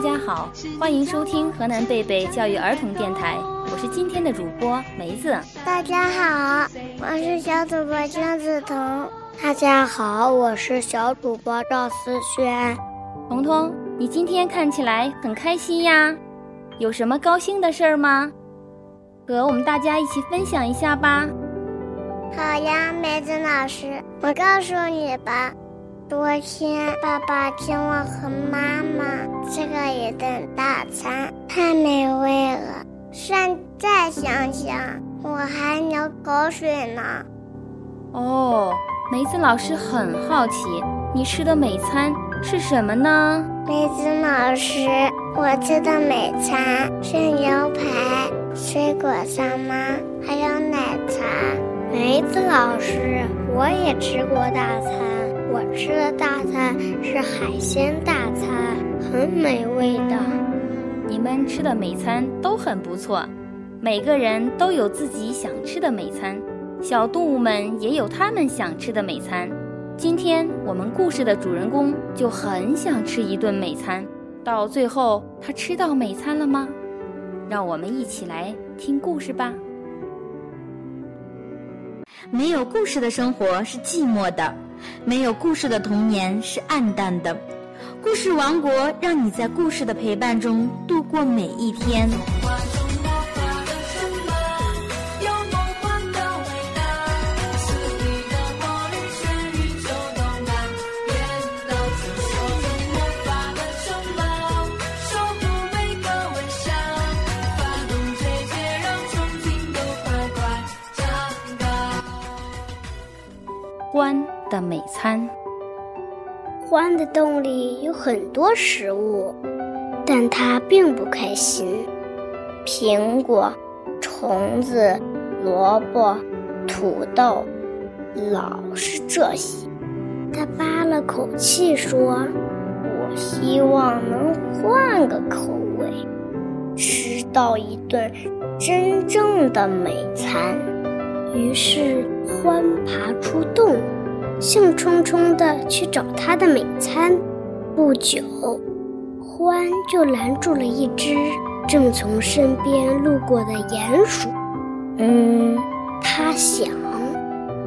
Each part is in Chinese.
家好，欢迎收听河南贝贝教育儿童电台，我是今天的主播梅子。大家好，我是小主播姜子彤。大家好，我是小主播赵思轩。彤彤，你今天看起来很开心呀，有什么高兴的事儿吗？和我们大家一起分享一下吧。好呀，梅子老师，我告诉你吧。昨天爸爸请我和妈妈吃了一顿大餐，太美味了。现在想想，我还流口水呢。哦，梅子老师很好奇，你吃的美餐是什么呢？梅子老师，我吃的美餐是牛排、水果沙拉，还有奶茶。梅子老师，我也吃过大餐。我吃的大餐是海鲜大餐，很美味的。你们吃的美餐都很不错，每个人都有自己想吃的美餐，小动物们也有他们想吃的美餐。今天我们故事的主人公就很想吃一顿美餐，到最后他吃到美餐了吗？让我们一起来听故事吧。没有故事的生活是寂寞的。没有故事的童年是暗淡的，故事王国让你在故事的陪伴中度过每一天。关的美餐。獾的洞里有很多食物，但它并不开心。苹果、虫子、萝卜、土豆，老是这些。他扒了口气说：“我希望能换个口味，吃到一顿真正的美餐。”于是，獾爬出洞，兴冲冲地去找他的美餐。不久，獾就拦住了一只正从身边路过的鼹鼠。嗯，他想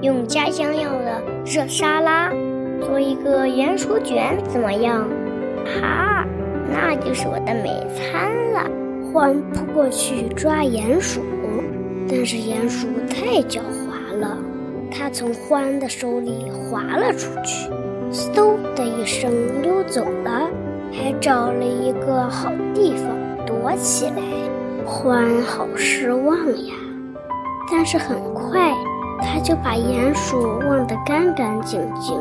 用家乡要的热沙拉做一个鼹鼠卷，怎么样？哈，那就是我的美餐了。獾扑过去抓鼹鼠。但是鼹鼠太狡猾了，它从獾的手里滑了出去，嗖的一声溜走了，还找了一个好地方躲起来。獾好失望呀，但是很快他就把鼹鼠忘得干干净净，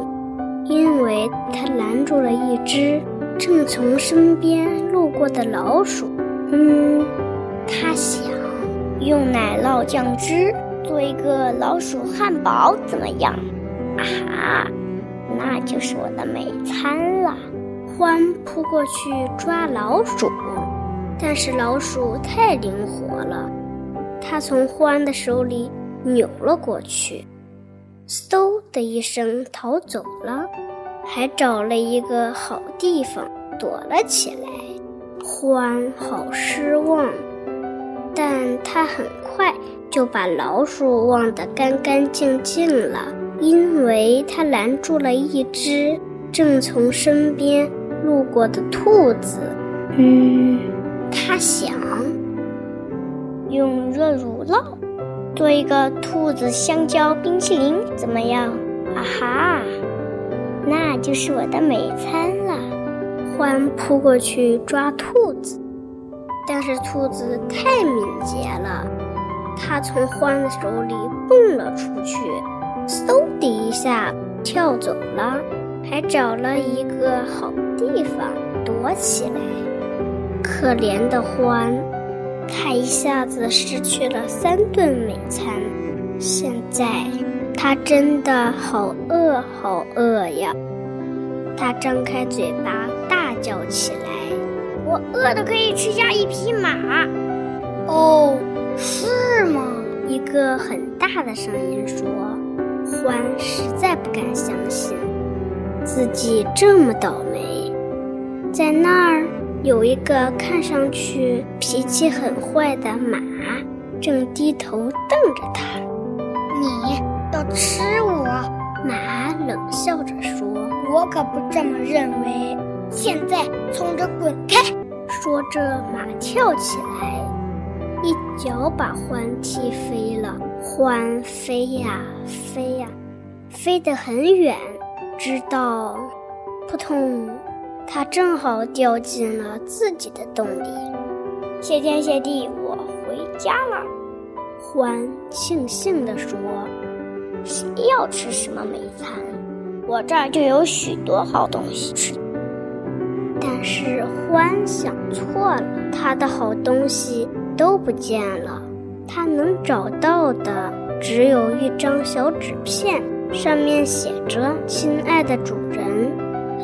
因为他拦住了一只正从身边路过的老鼠。嗯，他想。用奶酪酱汁做一个老鼠汉堡怎么样？啊哈，那就是我的美餐了。獾扑过去抓老鼠，但是老鼠太灵活了，它从獾的手里扭了过去，嗖的一声逃走了，还找了一个好地方躲了起来。獾好失望。但他很快就把老鼠忘得干干净净了，因为他拦住了一只正从身边路过的兔子。嗯，他想用热乳酪做一个兔子香蕉冰淇淋，怎么样？啊哈，那就是我的美餐了。獾扑过去抓兔子。但是兔子太敏捷了，它从獾的手里蹦了出去，嗖的一下跳走了，还找了一个好地方躲起来。可怜的獾，它一下子失去了三顿美餐，现在它真的好饿好饿呀！它张开嘴巴大叫起来。我饿的可以吃下一匹马。哦，是吗？一个很大的声音说：“獾实在不敢相信自己这么倒霉。”在那儿有一个看上去脾气很坏的马，正低头瞪着他。你要吃我？马冷笑着说：“我可不这么认为。现在从这滚开！”说着，马跳起来，一脚把獾踢飞了。獾飞呀飞呀，飞得很远，直到扑通，它正好掉进了自己的洞里。谢天谢地，我回家了。獾庆幸地说：“谁要吃什么美餐？我这儿就有许多好东西吃。”但是獾想错了，他的好东西都不见了。他能找到的只有一张小纸片，上面写着：“亲爱的主人，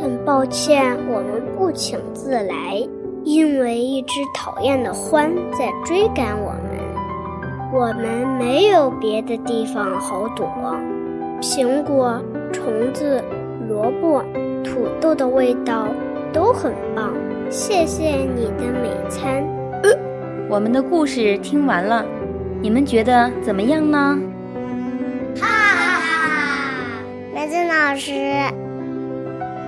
很抱歉，我们不请自来，因为一只讨厌的獾在追赶我们。我们没有别的地方好躲。苹果、虫子、萝卜、土豆的味道都很棒。谢谢你的美餐。”我们的故事听完了。你们觉得怎么样呢？哈哈哈！梅子老师，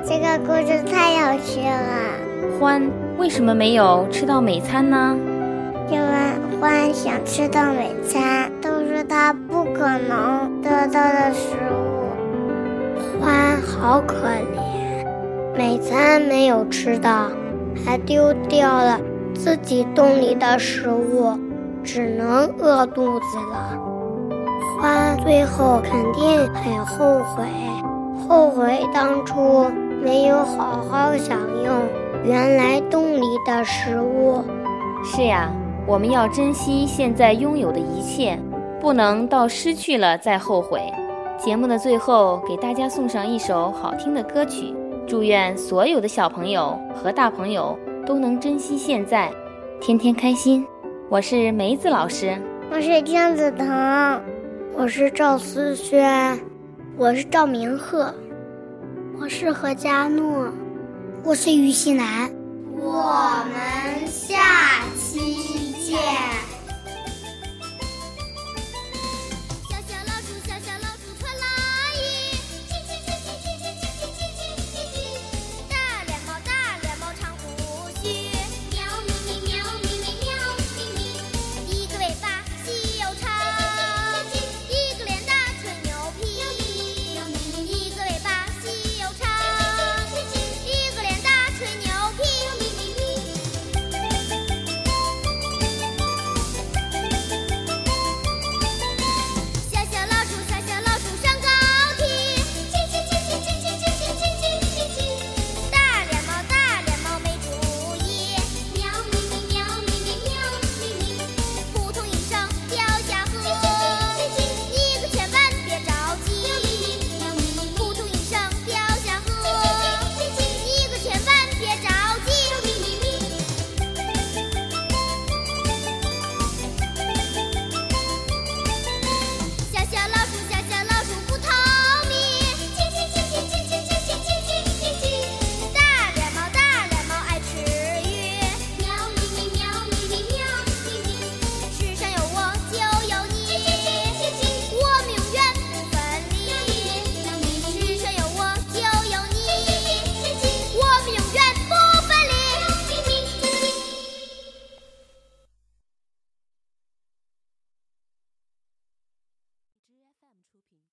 这个故事太有趣了。欢为什么没有吃到美餐呢？因为欢想吃到美餐，都是他不可能得到的食物。欢好可怜，美餐没有吃到，还丢掉了自己洞里的食物。只能饿肚子了。獾最后肯定很后悔，后悔当初没有好好享用原来洞里的食物。是呀，我们要珍惜现在拥有的一切，不能到失去了再后悔。节目的最后，给大家送上一首好听的歌曲，祝愿所有的小朋友和大朋友都能珍惜现在，天天开心。我是梅子老师，我是姜子腾，我是赵思轩，我是赵明赫，我是何佳诺，我是于西南。我们下期见。